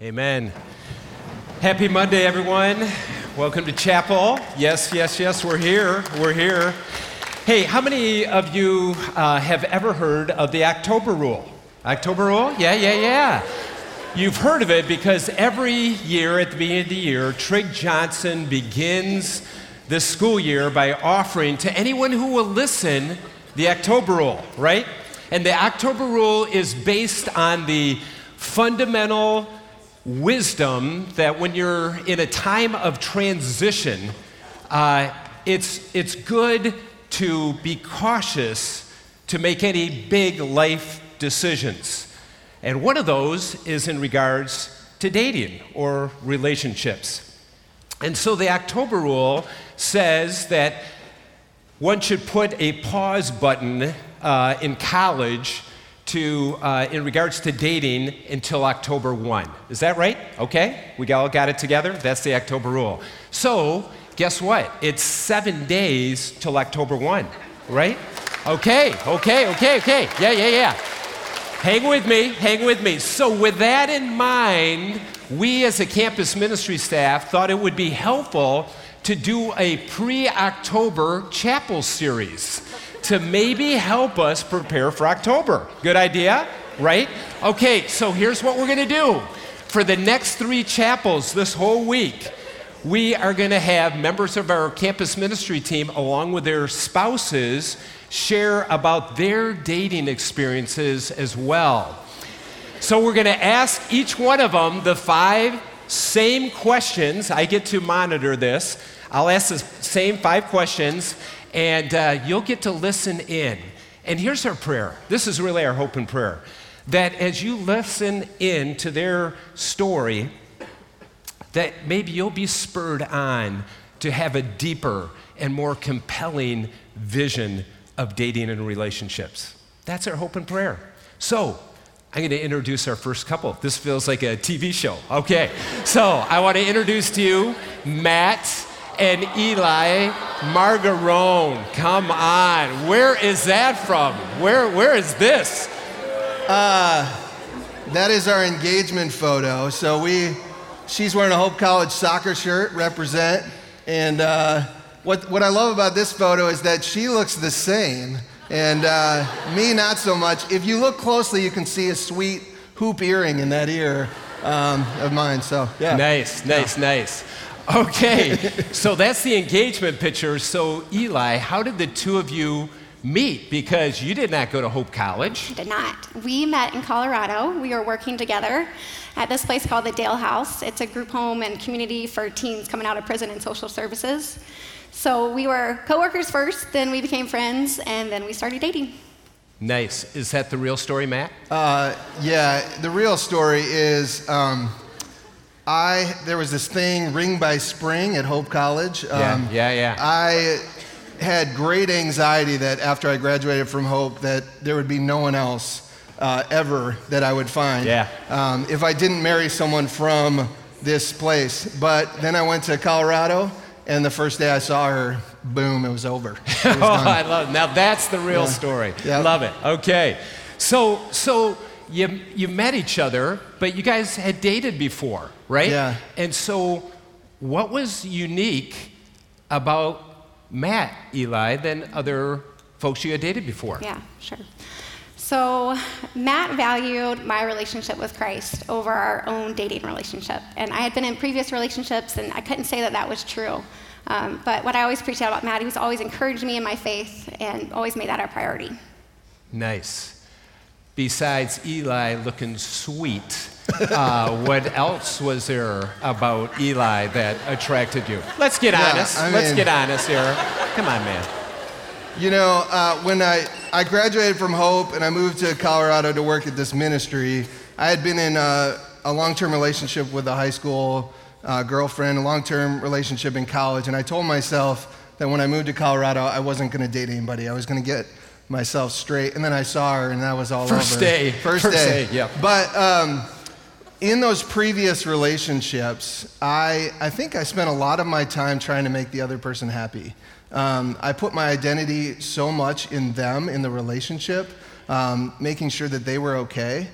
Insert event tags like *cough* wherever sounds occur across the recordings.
Amen. Happy Monday, everyone. Welcome to chapel. Yes, yes, yes, we're here. We're here. Hey, how many of you uh, have ever heard of the October Rule? October Rule? Yeah, yeah, yeah. You've heard of it because every year at the beginning of the year, Trig Johnson begins the school year by offering to anyone who will listen the October Rule, right? And the October Rule is based on the fundamental wisdom that when you're in a time of transition, uh, it's, it's good to be cautious to make any big life decisions. And one of those is in regards to dating or relationships. And so the October rule says that one should put a pause button uh, in college to, uh, in regards to dating until October 1. Is that right? Okay? We all got it together? That's the October rule. So, guess what? It's seven days till October 1, right? Okay, okay, okay, okay. Yeah, yeah, yeah. Hang with me, hang with me. So, with that in mind, we as a campus ministry staff thought it would be helpful to do a pre October chapel series to maybe help us prepare for October. Good idea, right? Okay, so here's what we're going to do. For the next three chapels this whole week, we are going to have members of our campus ministry team, along with their spouses, share about their dating experiences as well. So we're going to ask each one of them the five same questions. I get to monitor this. I'll ask the same five questions, and uh, you'll get to listen in. And here's our prayer this is really our hope and prayer that as you listen in to their story, that maybe you'll be spurred on to have a deeper and more compelling vision of dating and relationships. That's our hope and prayer. So, I'm going to introduce our first couple. This feels like a TV show. Okay. So, I want to introduce to you Matt and Eli Margarone. Come on. Where is that from? Where, where is this? Uh, that is our engagement photo. So we, she's wearing a Hope College soccer shirt, represent. And uh, what, what I love about this photo is that she looks the same, and uh, me not so much. If you look closely, you can see a sweet hoop earring in that ear um, of mine. So yeah. Nice, nice, yeah. nice. Okay, so that's the engagement picture. So, Eli, how did the two of you meet? Because you did not go to Hope College. I did not. We met in Colorado. We were working together at this place called the Dale House. It's a group home and community for teens coming out of prison and social services. So, we were coworkers first, then we became friends, and then we started dating. Nice. Is that the real story, Matt? Uh, yeah, the real story is. Um, I there was this thing, Ring by Spring, at Hope College. Um, yeah, yeah, yeah. I had great anxiety that after I graduated from Hope, that there would be no one else uh, ever that I would find. Yeah. Um, if I didn't marry someone from this place, but then I went to Colorado, and the first day I saw her, boom, it was over. *laughs* It was oh, I love it. Now that's the real yeah. story. Yep. Love it. Okay, so so you, you met each other, but you guys had dated before, right? Yeah. And so, what was unique about Matt, Eli, than other folks you had dated before? Yeah, sure. So, Matt valued my relationship with Christ over our own dating relationship. And I had been in previous relationships, and I couldn't say that that was true. Um, but what I always preached out about Matt, he was always encouraged me in my faith and always made that our priority. Nice besides Eli looking sweet, uh, *laughs* what else was there about Eli that attracted you? Let's get yeah, honest. I mean, Let's get honest here. Come on, man. You know, uh, when I, I graduated from Hope and I moved to Colorado to work at this ministry, I had been in a, a long term relationship with a high school uh, girlfriend, a long term relationship in college, and I told myself that when I moved to Colorado, I wasn't going to date anybody. I was going to get myself straight. And then I saw her, and that was all First over. Day. First, First day. day. Yeah. But um, in those previous relationships, I, I think I spent a lot of my time trying to make the other person happy. Um, I put my identity so much in them, in the relationship, um, making sure that they were okay.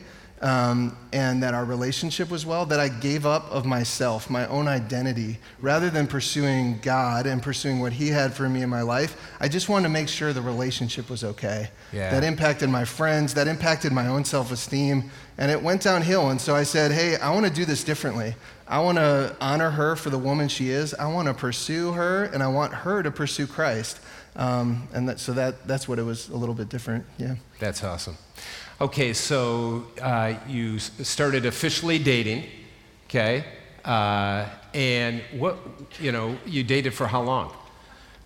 um, and that our relationship was well, that I gave up of myself, my own identity, rather than pursuing God and pursuing what He had for me in my life. I just wanted to make sure the relationship was okay. Yeah. That impacted my friends, that impacted my own self esteem, and it went downhill. And so I said, hey, I want to do this differently. I want to honor her for the woman she is. I want to pursue her, and I want her to pursue Christ. Um, and that, so that, that's what it was a little bit different. Yeah. That's awesome. Okay, so uh, you started officially dating, okay? Uh, and what, you know, you dated for how long?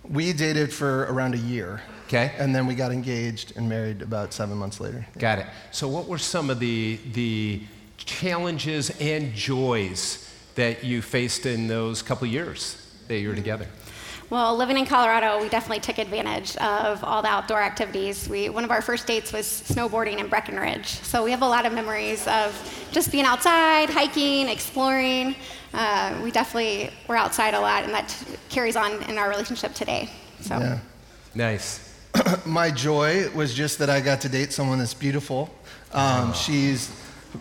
We dated for around a year. Okay. And then we got engaged and married about seven months later. Got it. So, what were some of the, the challenges and joys that you faced in those couple years that you were together? Well, living in Colorado, we definitely took advantage of all the outdoor activities. We, one of our first dates was snowboarding in Breckenridge. So we have a lot of memories of just being outside, hiking, exploring. Uh, we definitely were outside a lot, and that t- carries on in our relationship today. So. Yeah. Nice. *clears throat* My joy was just that I got to date someone that's beautiful. Um, She's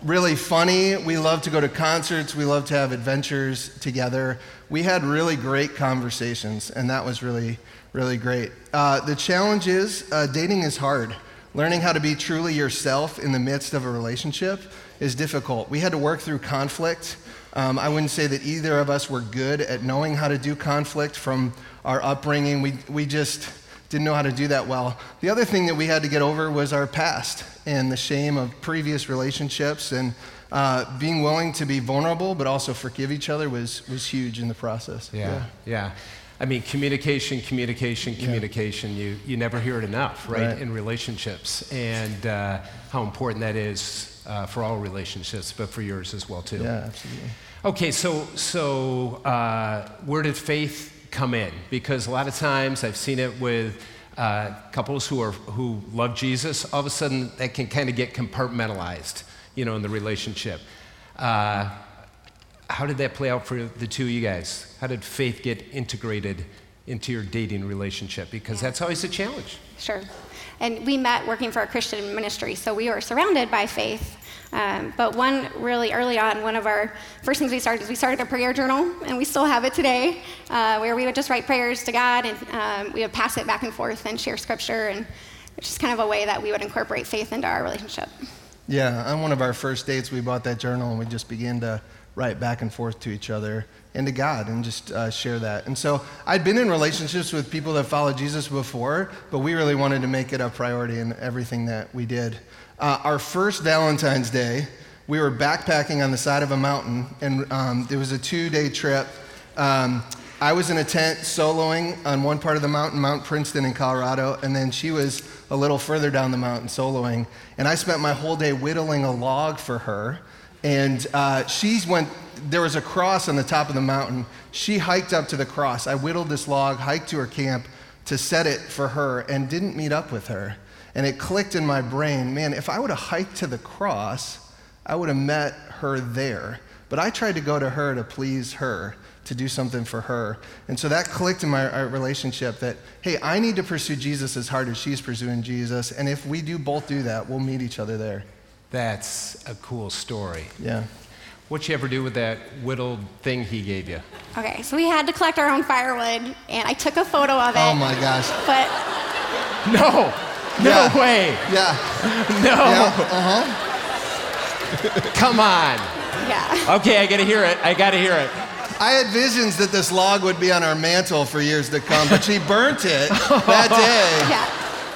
really funny. We love to go to concerts. We love to have adventures together. We had really great conversations, and that was really, really great. Uh, the challenge is uh, dating is hard. Learning how to be truly yourself in the midst of a relationship is difficult. We had to work through conflict. Um, I wouldn't say that either of us were good at knowing how to do conflict from our upbringing. We, we just didn't know how to do that well. The other thing that we had to get over was our past and the shame of previous relationships and uh, being willing to be vulnerable but also forgive each other was, was huge in the process. Yeah, yeah. I mean, communication, communication, communication. You, you never hear it enough, right, Right. in relationships, and uh, how important that is uh, for all relationships, but for yours as well, too. Yeah, absolutely. Okay, so, so uh, where did faith come in? Because a lot of times I've seen it with uh, couples who, are, who love Jesus, all of a sudden that can kind of get compartmentalized, you know, in the relationship. Uh, how did that play out for the two of you guys? How did faith get integrated into your dating relationship? Because that's always a challenge. Sure. And we met working for a Christian ministry, so we were surrounded by faith. Um, but one really early on, one of our first things we started is we started a prayer journal, and we still have it today, uh, where we would just write prayers to God, and um, we would pass it back and forth and share scripture, and it's just kind of a way that we would incorporate faith into our relationship. Yeah, on one of our first dates, we bought that journal and we just began to write back and forth to each other and to God and just uh, share that. And so I'd been in relationships with people that followed Jesus before, but we really wanted to make it a priority in everything that we did. Uh, our first Valentine's Day, we were backpacking on the side of a mountain, and um, it was a two day trip. Um, I was in a tent soloing on one part of the mountain, Mount Princeton in Colorado, and then she was a little further down the mountain soloing. And I spent my whole day whittling a log for her. And uh, she went, there was a cross on the top of the mountain. She hiked up to the cross. I whittled this log, hiked to her camp to set it for her, and didn't meet up with her. And it clicked in my brain man, if I would have hiked to the cross, I would have met her there. But I tried to go to her to please her, to do something for her. And so that clicked in my our relationship that, hey, I need to pursue Jesus as hard as she's pursuing Jesus. And if we do both do that, we'll meet each other there. That's a cool story. Yeah. What'd you ever do with that whittled thing he gave you? Okay, so we had to collect our own firewood, and I took a photo of it. Oh my gosh. But *laughs* No, no Yeah. way. Yeah. *laughs* No, Yeah. Uh huh. come on. Yeah. Okay, I gotta hear it. I gotta hear it. I had visions that this log would be on our mantle for years to come, but she burnt it that day *laughs* Yeah.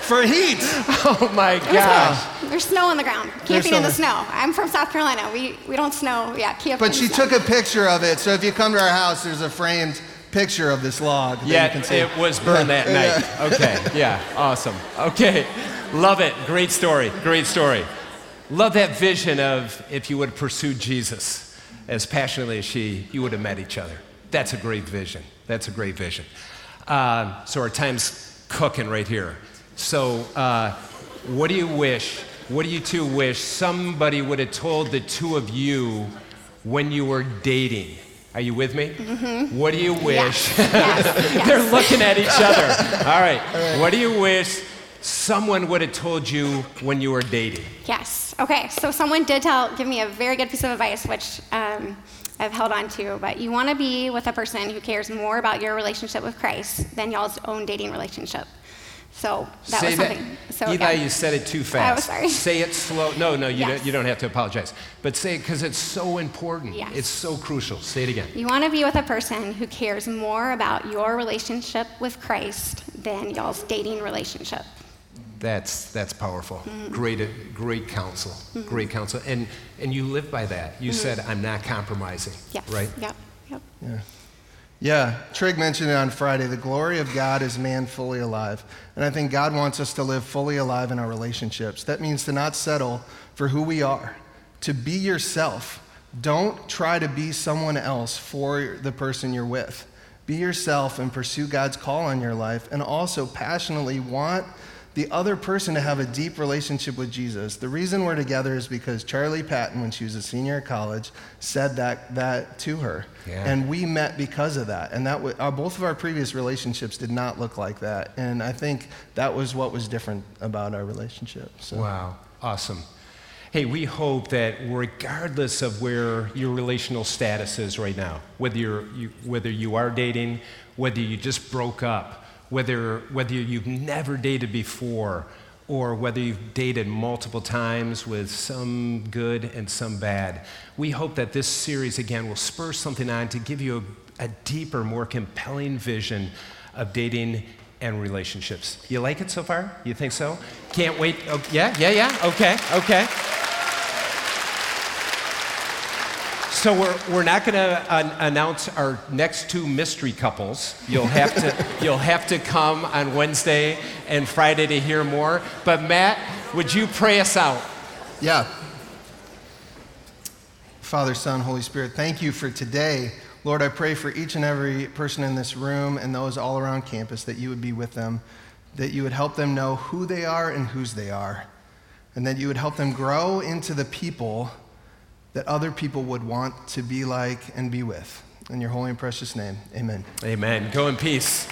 for heat. Oh my gosh. There's snow on the ground. Camping in the snow. snow. I'm from South Carolina. We, we don't snow. Yeah, camping. But she took a picture of it, so if you come to our house, there's a framed picture of this log. that you Yeah, can see. it was burned that *laughs* Yeah. night. Okay, yeah, awesome. Okay, love it. Great story. Great story. Love that vision of if you would have pursued Jesus as passionately as she, you would have met each other. That's a great vision. That's a great vision. Um, so our time's cooking right here. So, uh, what do you wish? What do you two wish somebody would have told the two of you when you were dating? Are you with me? What do you wish? Yes, yes. *laughs* They're looking at each other. All right. What do you wish someone would have told you when you were dating? Yes. Okay. So someone did tell, give me a very good piece of advice, which um, I've held on to. But you want to be with a person who cares more about your relationship with Christ than y'all's own dating relationship. So that Say was that. something. So Eli, yeah. you said it too fast. Oh, sorry. Say it slow. No, no, you, Yes. don't, you don't have to apologize. But say it because it's so important. Yes. It's so crucial. Say it again. You want to be with a person who cares more about your relationship with Christ than y'all's dating relationship. That's that's powerful. Mm-hmm. Great, great counsel. Great counsel. And and you live by that. You said I'm not compromising. Mm-hmm. Yes. Right. Yep. Yep. Yeah, Trig mentioned it on Friday. The glory of God is man fully alive. And I think God wants us to live fully alive in our relationships. That means to not settle for who we are, to be yourself. Don't try to be someone else for the person you're with. Be yourself and pursue God's call on your life, and also passionately want the other person to have a deep relationship with Jesus. The reason we're together is because Charlie Patton, when she was a senior at college, said that, that to her. Yeah. And we met because of that. And that w- uh, both of our previous relationships did not look like that. And I think that was what was different about our relationship. So. Wow. Awesome. Hey, we hope that regardless of where your relational status is right now, whether you're, you, whether you are dating, whether you just broke up, whether, whether you've never dated before, or whether you've dated multiple times with some good and some bad, we hope that this series again will spur something on to give you a, a deeper, more compelling vision of dating and relationships. You like it so far? You think so? Can't wait. Oh, yeah, yeah, yeah. Okay, okay. So we're, we're not going to announce our next two mystery couples. You'll have to *laughs* you'll have to come on Wednesday and Friday to hear more. But Matt, would you pray us out? Yeah. Father, Son, Holy Spirit, thank you for today. Lord, I pray for each and every person in this room and those all around campus that you would be with them, that you would help them know who they are and whose they are, and that you would help them grow into the people that other people would want to be like and be with. In your holy and precious name, amen. Amen. Go in peace.